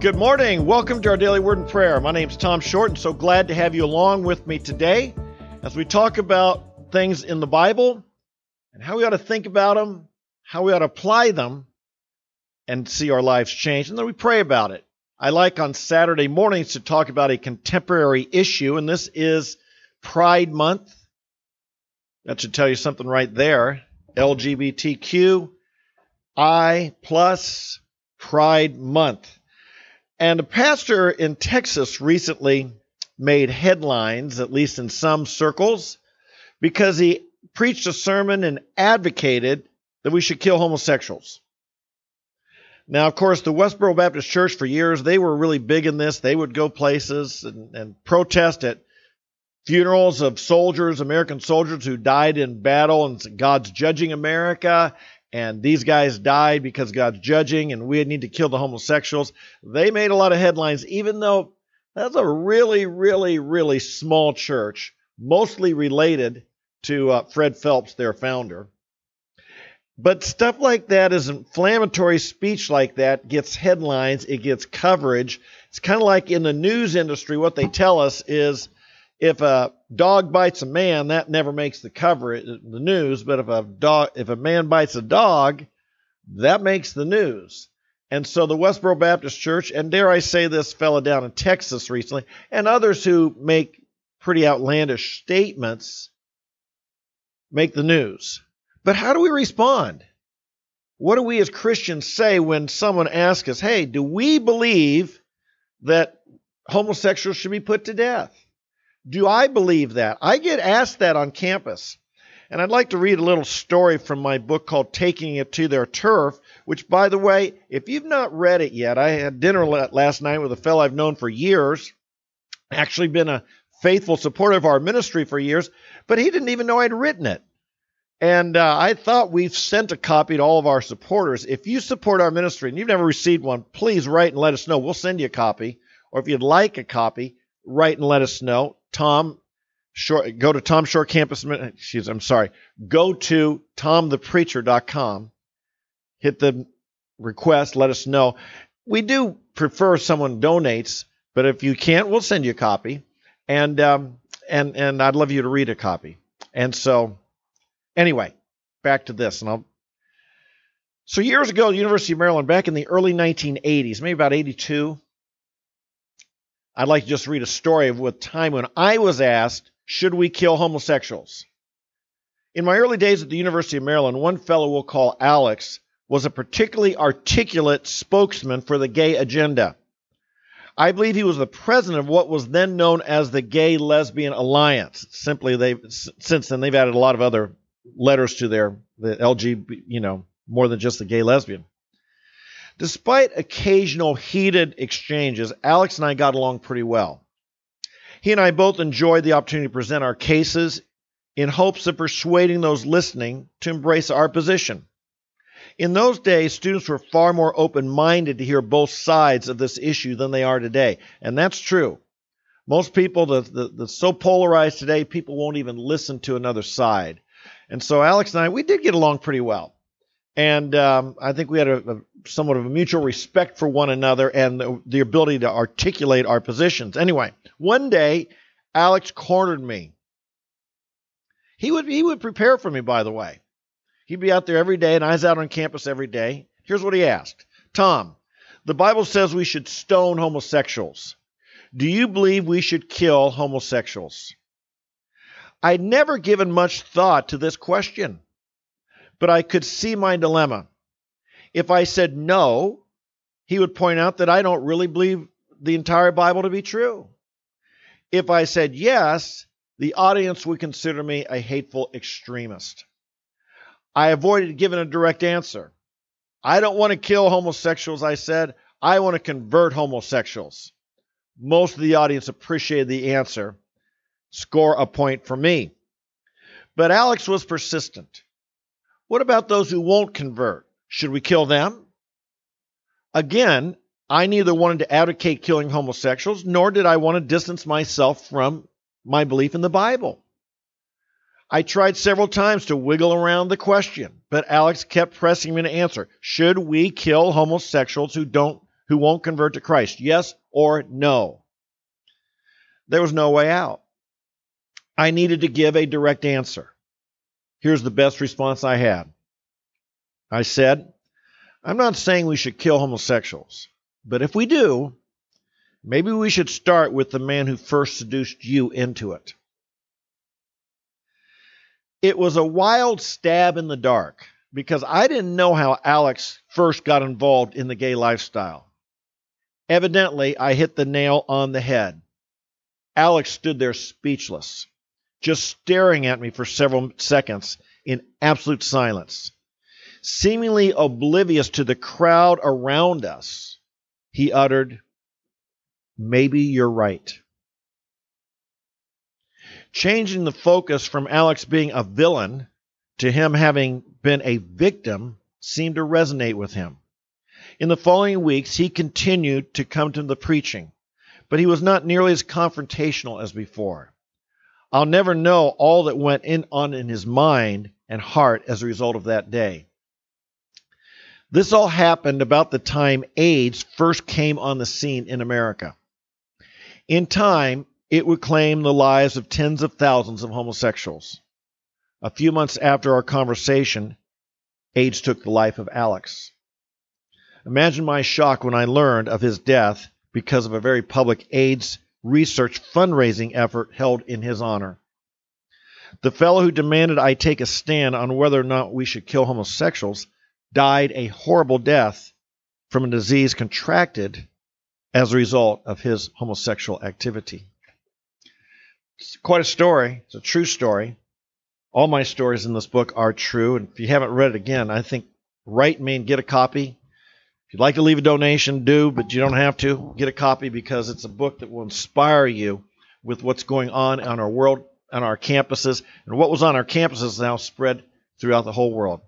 Good morning. Welcome to our daily word and prayer. My name is Tom Short, and so glad to have you along with me today as we talk about things in the Bible and how we ought to think about them, how we ought to apply them, and see our lives change. And then we pray about it. I like on Saturday mornings to talk about a contemporary issue, and this is Pride Month. That should tell you something right there. LGBTQ I plus Pride Month. And a pastor in Texas recently made headlines, at least in some circles, because he preached a sermon and advocated that we should kill homosexuals. Now, of course, the Westboro Baptist Church for years, they were really big in this. They would go places and, and protest at funerals of soldiers, American soldiers who died in battle, and God's judging America and these guys died because God's judging, and we need to kill the homosexuals. They made a lot of headlines, even though that's a really, really, really small church, mostly related to uh, Fred Phelps, their founder. But stuff like that is inflammatory speech like that gets headlines, it gets coverage. It's kind of like in the news industry, what they tell us is if a dog bites a man, that never makes the cover uh, the news. But if a dog, if a man bites a dog, that makes the news. And so the Westboro Baptist Church, and dare I say this fella down in Texas recently, and others who make pretty outlandish statements, make the news. But how do we respond? What do we as Christians say when someone asks us, hey, do we believe that homosexuals should be put to death? Do I believe that? I get asked that on campus. And I'd like to read a little story from my book called Taking It to Their Turf, which, by the way, if you've not read it yet, I had dinner last night with a fellow I've known for years, actually been a faithful supporter of our ministry for years, but he didn't even know I'd written it. And uh, I thought we've sent a copy to all of our supporters. If you support our ministry and you've never received one, please write and let us know. We'll send you a copy. Or if you'd like a copy, write and let us know. Tom Short, go to Tom Short Campus. Excuse, I'm sorry. Go to tomthepreacher.com. Hit the request. Let us know. We do prefer someone donates, but if you can't, we'll send you a copy. And um, and and I'd love you to read a copy. And so, anyway, back to this, and I'll. So years ago, University of Maryland, back in the early 1980s, maybe about 82, I'd like to just read a story of a time when I was asked, should we kill homosexuals? In my early days at the University of Maryland, one fellow we'll call Alex was a particularly articulate spokesman for the gay agenda. I believe he was the president of what was then known as the Gay Lesbian Alliance. Simply, they since then they've added a lot of other letters to their the LGBT, you know, more than just the gay lesbian. Despite occasional heated exchanges, Alex and I got along pretty well. He and I both enjoyed the opportunity to present our cases in hopes of persuading those listening to embrace our position. In those days, students were far more open minded to hear both sides of this issue than they are today. And that's true. Most people, the, the, the so polarized today, people won't even listen to another side. And so Alex and I, we did get along pretty well. And um, I think we had a, a, somewhat of a mutual respect for one another and the, the ability to articulate our positions. Anyway, one day, Alex cornered me. He would he would prepare for me, by the way. He'd be out there every day, and I was out on campus every day. Here's what he asked Tom, the Bible says we should stone homosexuals. Do you believe we should kill homosexuals? I'd never given much thought to this question but I could see my dilemma. If I said no, he would point out that I don't really believe the entire Bible to be true. If I said yes, the audience would consider me a hateful extremist. I avoided giving a direct answer. I don't want to kill homosexuals, I said. I want to convert homosexuals. Most of the audience appreciated the answer. Score a point for me. But Alex was persistent. What about those who won't convert? Should we kill them? Again, I neither wanted to advocate killing homosexuals, nor did I want to distance myself from my belief in the Bible. I tried several times to wiggle around the question, but Alex kept pressing me to answer. Should we kill homosexuals who don't who won't convert to Christ? Yes or no? There was no way out. I needed to give a direct answer. Here's the best response I had I said, I'm not saying we should kill homosexuals, but if we do, maybe we should start with the man who first seduced you into it. It was a wild stab in the dark because I didn't know how Alex first got involved in the gay lifestyle. Evidently, I hit the nail on the head. Alex stood there speechless, just staring at me for several seconds in absolute silence. Seemingly oblivious to the crowd around us, he uttered, Maybe you're right. Changing the focus from Alex being a villain to him having been a victim seemed to resonate with him. In the following weeks, he continued to come to the preaching, but he was not nearly as confrontational as before. I'll never know all that went in on in his mind and heart as a result of that day. This all happened about the time AIDS first came on the scene in America. In time, it would claim the lives of tens of thousands of homosexuals. A few months after our conversation, AIDS took the life of Alex. Imagine my shock when I learned of his death because of a very public AIDS research fundraising effort held in his honor. The fellow who demanded I take a stand on whether or not we should kill homosexuals died a horrible death from a disease contracted as a result of his homosexual activity. It's quite a story. It's a true story. All my stories in this book are true. And if you haven't read it again, I think write me and get a copy. If you'd like to leave a donation, do, but you don't have to. Get a copy because it's a book that will inspire you with what's going on on our world, on our campuses, and what was on our campuses now spread throughout the whole world.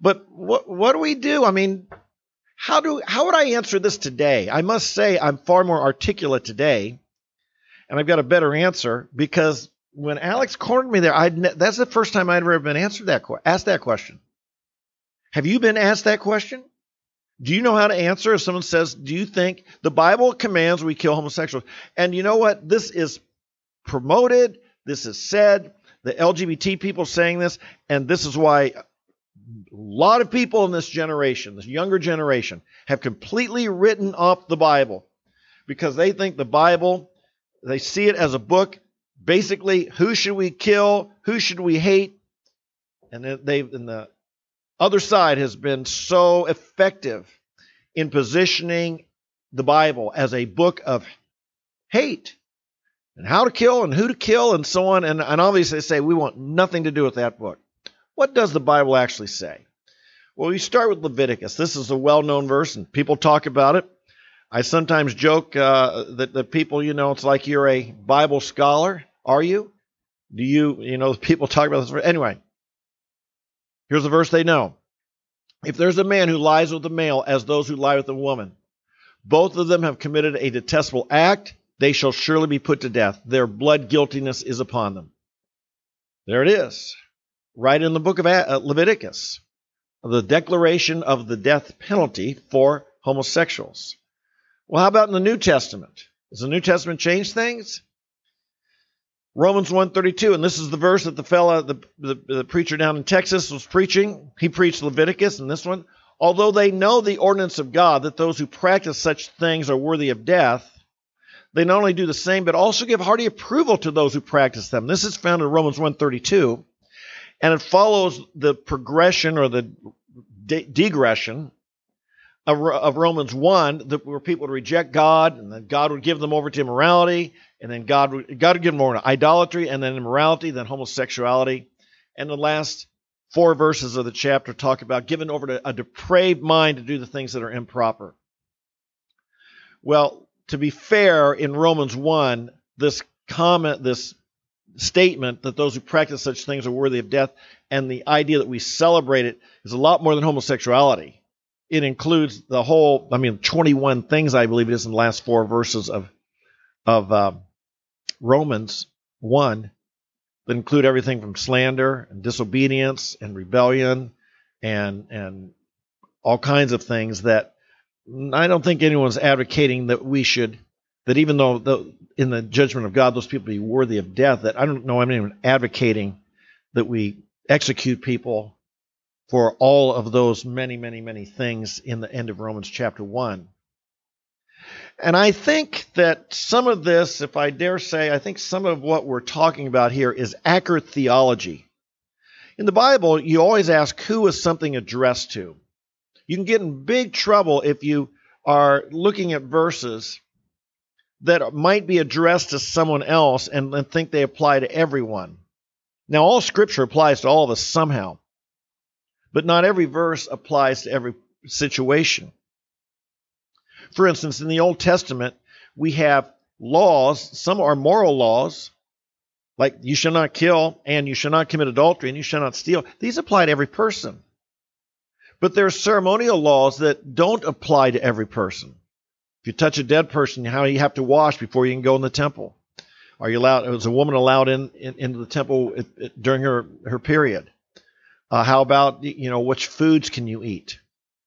But what what do we do? I mean, how do how would I answer this today? I must say I'm far more articulate today, and I've got a better answer because when Alex cornered me there, I that's the first time I'd ever been answered that asked that question. Have you been asked that question? Do you know how to answer if someone says, "Do you think the Bible commands we kill homosexuals?" And you know what? This is promoted. This is said. The LGBT people saying this, and this is why a lot of people in this generation, this younger generation, have completely written off the Bible because they think the Bible, they see it as a book. Basically, who should we kill? Who should we hate? And they in the other side has been so effective in positioning the Bible as a book of hate and how to kill and who to kill and so on. And, and obviously, they say we want nothing to do with that book. What does the Bible actually say? Well, you start with Leviticus. This is a well known verse, and people talk about it. I sometimes joke uh, that the people, you know, it's like you're a Bible scholar. Are you? Do you, you know, people talk about this. Anyway, here's the verse they know. If there's a man who lies with a male as those who lie with a woman, both of them have committed a detestable act, they shall surely be put to death. Their blood guiltiness is upon them. There it is right in the book of uh, Leviticus, the declaration of the death penalty for homosexuals. Well, how about in the New Testament? Does the New Testament change things? Romans 132, and this is the verse that the fella, the, the, the preacher down in Texas was preaching. He preached Leviticus and this one. Although they know the ordinance of God that those who practice such things are worthy of death, they not only do the same, but also give hearty approval to those who practice them. This is found in Romans 132 and it follows the progression or the de- degression of, of Romans 1, that, where people would reject God, and then God would give them over to immorality, and then God would, God would give them over to idolatry, and then immorality, then homosexuality. And the last four verses of the chapter talk about giving over to a depraved mind to do the things that are improper. Well, to be fair, in Romans 1, this comment, this statement that those who practice such things are worthy of death and the idea that we celebrate it is a lot more than homosexuality. It includes the whole, I mean, 21 things I believe it is in the last four verses of of uh, Romans 1 that include everything from slander and disobedience and rebellion and and all kinds of things that I don't think anyone's advocating that we should, that even though the, in the judgment of God those people be worthy of death, that I don't know anyone advocating that we execute people for all of those many, many, many things in the end of Romans chapter 1. And I think that some of this, if I dare say, I think some of what we're talking about here is accurate theology. In the Bible, you always ask who is something addressed to. You can get in big trouble if you are looking at verses that might be addressed to someone else and, and think they apply to everyone. Now, all scripture applies to all of us somehow, but not every verse applies to every situation. For instance, in the Old Testament, we have laws, some are moral laws, like you shall not kill, and you shall not commit adultery, and you shall not steal. These apply to every person. But there are ceremonial laws that don't apply to every person. If you touch a dead person, how you have to wash before you can go in the temple. Are you allowed? Was a woman allowed in, in into the temple during her her period? Uh, how about you know which foods can you eat?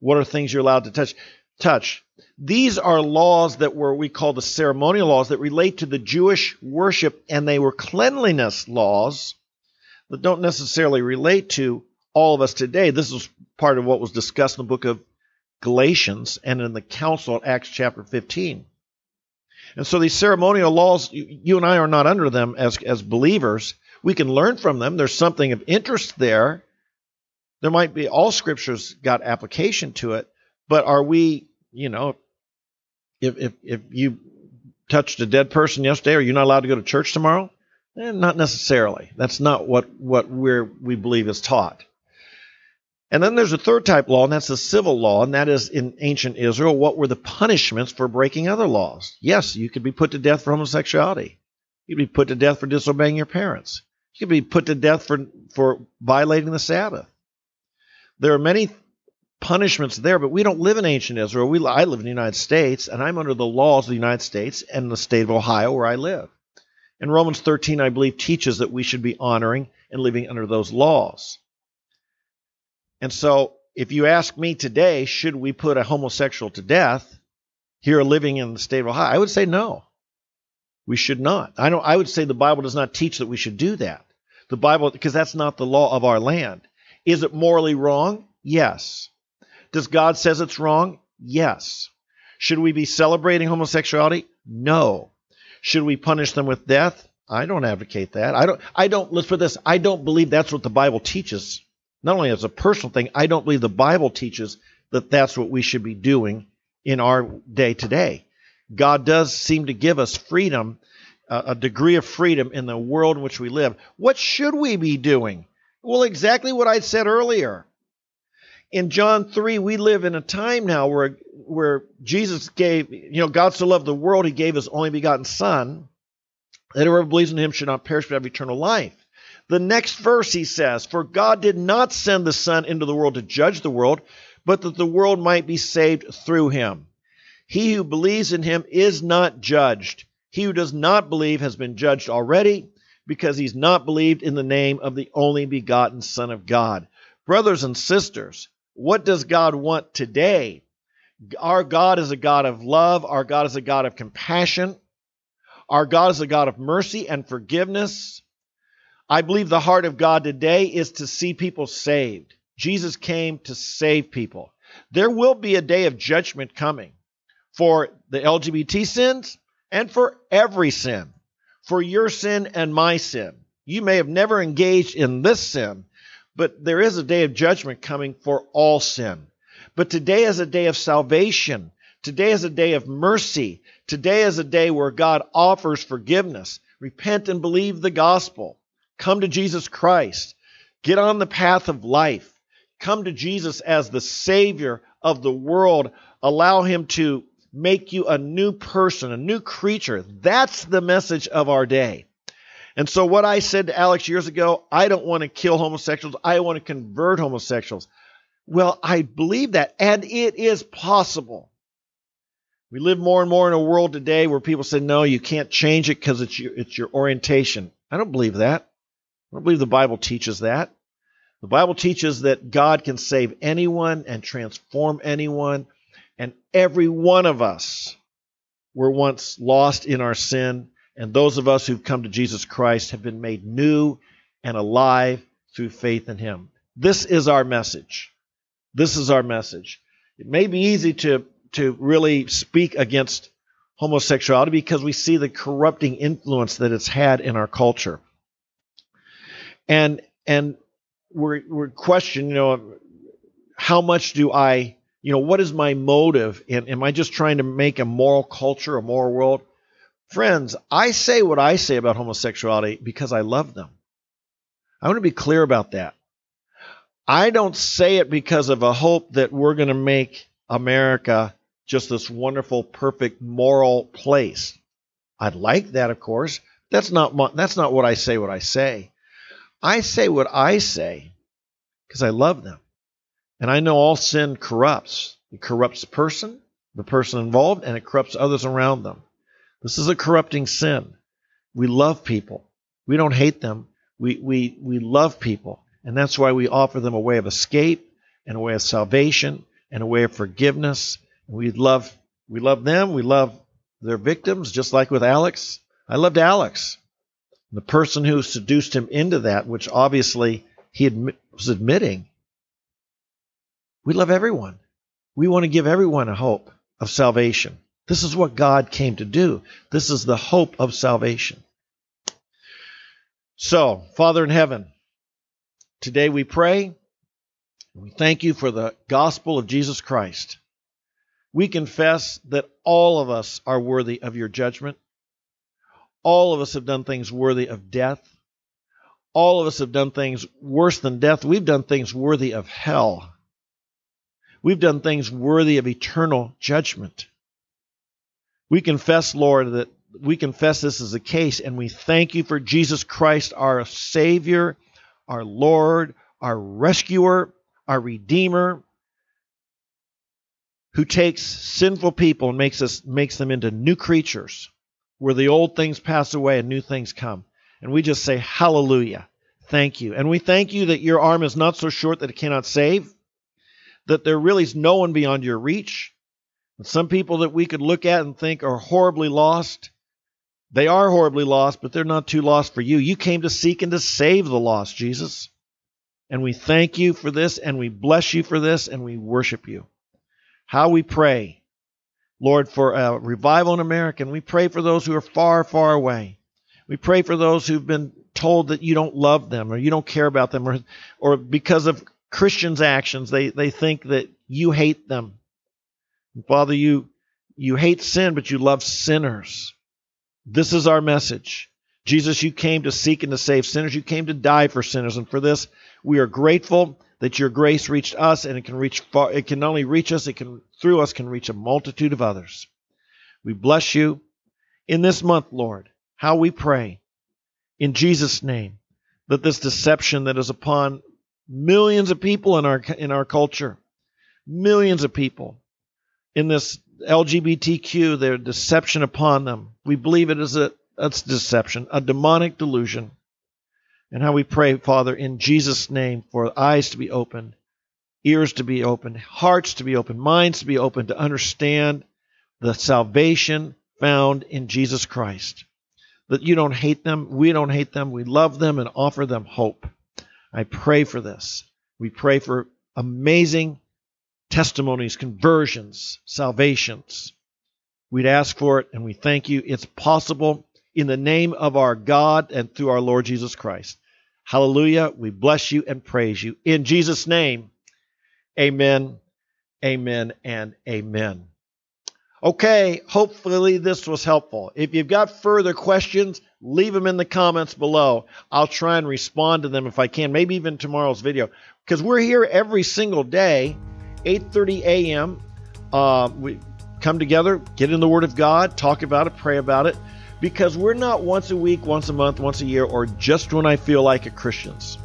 What are things you're allowed to touch? Touch. These are laws that were we call the ceremonial laws that relate to the Jewish worship, and they were cleanliness laws that don't necessarily relate to all of us today. This is part of what was discussed in the book of Galatians and in the council at Acts chapter 15. And so these ceremonial laws, you and I are not under them as, as believers. We can learn from them. There's something of interest there. There might be, all scriptures got application to it, but are we, you know, if, if, if you touched a dead person yesterday, are you not allowed to go to church tomorrow? Eh, not necessarily. That's not what, what we're, we believe is taught. And then there's a third type law, and that's the civil law, and that is in ancient Israel, what were the punishments for breaking other laws? Yes, you could be put to death for homosexuality. You'd be put to death for disobeying your parents. You could be put to death for, for violating the Sabbath. There are many punishments there, but we don't live in ancient Israel. We, I live in the United States, and I'm under the laws of the United States and the state of Ohio where I live. And Romans 13, I believe, teaches that we should be honoring and living under those laws. And so, if you ask me today, should we put a homosexual to death here living in the state of Ohio? I would say no. We should not. I don't I would say the Bible does not teach that we should do that. The Bible because that's not the law of our land. Is it morally wrong? Yes. Does God says it's wrong? Yes. Should we be celebrating homosexuality? No. Should we punish them with death? I don't advocate that. I don't I don't let's put this, I don't believe that's what the Bible teaches not only as a personal thing, I don't believe the Bible teaches that that's what we should be doing in our day to day. God does seem to give us freedom, uh, a degree of freedom in the world in which we live. What should we be doing? Well, exactly what I said earlier. In John 3, we live in a time now where, where Jesus gave, you know, God so loved the world, he gave his only begotten Son, that whoever believes in him should not perish but have eternal life. The next verse he says, For God did not send the Son into the world to judge the world, but that the world might be saved through him. He who believes in him is not judged. He who does not believe has been judged already, because he's not believed in the name of the only begotten Son of God. Brothers and sisters, what does God want today? Our God is a God of love. Our God is a God of compassion. Our God is a God of mercy and forgiveness. I believe the heart of God today is to see people saved. Jesus came to save people. There will be a day of judgment coming for the LGBT sins and for every sin, for your sin and my sin. You may have never engaged in this sin, but there is a day of judgment coming for all sin. But today is a day of salvation. Today is a day of mercy. Today is a day where God offers forgiveness. Repent and believe the gospel. Come to Jesus Christ. Get on the path of life. Come to Jesus as the Savior of the world. Allow Him to make you a new person, a new creature. That's the message of our day. And so, what I said to Alex years ago, I don't want to kill homosexuals, I want to convert homosexuals. Well, I believe that, and it is possible. We live more and more in a world today where people say, no, you can't change it because it's your, it's your orientation. I don't believe that. I don't believe the Bible teaches that. The Bible teaches that God can save anyone and transform anyone And every one of us were once lost in our sin, and those of us who've come to Jesus Christ have been made new and alive through faith in Him. This is our message. This is our message. It may be easy to, to really speak against homosexuality because we see the corrupting influence that it's had in our culture. And and we're we're questioning, you know, how much do I, you know, what is my motive? And am I just trying to make a moral culture, a moral world? Friends, I say what I say about homosexuality because I love them. I want to be clear about that. I don't say it because of a hope that we're going to make America just this wonderful, perfect, moral place. I'd like that, of course. That's not my, that's not what I say. What I say, I say what I say because I love them, and I know all sin corrupts. It corrupts the person, the person involved, and it corrupts others around them. This is a corrupting sin. We love people. We don't hate them. We we we love people, and that's why we offer them a way of escape and a way of salvation and a way of forgiveness we love we love them. We love their victims, just like with Alex. I loved Alex, the person who seduced him into that, which obviously he admi- was admitting. We love everyone. We want to give everyone a hope of salvation. This is what God came to do. This is the hope of salvation. So, Father in heaven, today we pray. We thank you for the gospel of Jesus Christ we confess that all of us are worthy of your judgment. All of us have done things worthy of death. All of us have done things worse than death. We've done things worthy of hell. We've done things worthy of eternal judgment. We confess, Lord, that we confess this is the case, and we thank you for Jesus Christ, our Savior, our Lord, our rescuer, our Redeemer, who takes sinful people and makes us makes them into new creatures where the old things pass away and new things come. And we just say hallelujah. Thank you. And we thank you that your arm is not so short that it cannot save, that there really is no one beyond your reach. And some people that we could look at and think are horribly lost, they are horribly lost, but they're not too lost for you. You came to seek and to save the lost, Jesus. And we thank you for this, and we bless you for this, and we worship you how we pray, Lord, for a revival in America. And we pray for those who are far, far away. We pray for those who've been told that you don't love them or you don't care about them or, or because of Christians' actions, they, they think that you hate them. Father, you, you hate sin, but you love sinners. This is our message. Jesus, you came to seek and to save sinners. You came to die for sinners. And for this, we are grateful that your grace reached us and it can reach far it can only reach us it can through us can reach a multitude of others we bless you in this month lord how we pray in jesus name that this deception that is upon millions of people in our in our culture millions of people in this lgbtq their deception upon them we believe it is a that's deception a demonic delusion and how we pray, Father, in Jesus' name, for eyes to be opened, ears to be opened, hearts to be opened, minds to be opened to understand the salvation found in Jesus Christ. That you don't hate them, we don't hate them, we love them and offer them hope. I pray for this. We pray for amazing testimonies, conversions, salvations. We'd ask for it and we thank you. It's possible in the name of our God and through our Lord Jesus Christ. Hallelujah. We bless you and praise you. In Jesus' name, amen, amen, and amen. Okay, hopefully this was helpful. If you've got further questions, leave them in the comments below. I'll try and respond to them if I can, maybe even tomorrow's video. Because we're here every single day, 8.30 a.m. Uh, we come together, get in the Word of God, talk about it, pray about it because we're not once a week, once a month, once a year, or just when I feel like it Christians.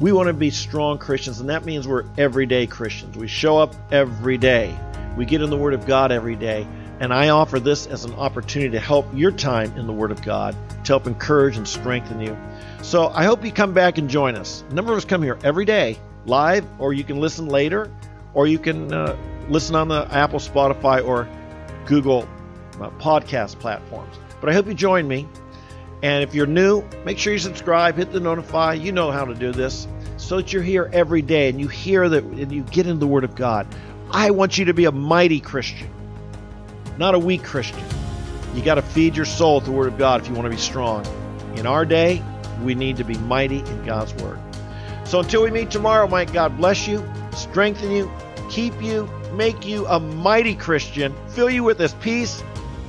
We want to be strong Christians, and that means we're everyday Christians. We show up every day. We get in the Word of God every day. And I offer this as an opportunity to help your time in the Word of God, to help encourage and strengthen you. So I hope you come back and join us. A number of us come here every day, live, or you can listen later, or you can uh, listen on the Apple, Spotify, or Google uh, podcast platforms. But I hope you join me. And if you're new, make sure you subscribe, hit the notify. You know how to do this so that you're here every day and you hear that and you get into the Word of God. I want you to be a mighty Christian, not a weak Christian. You got to feed your soul with the Word of God if you want to be strong. In our day, we need to be mighty in God's Word. So until we meet tomorrow, might God bless you, strengthen you, keep you, make you a mighty Christian, fill you with His peace,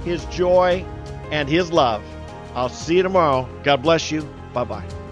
His joy, and His love. I'll see you tomorrow. God bless you. Bye bye.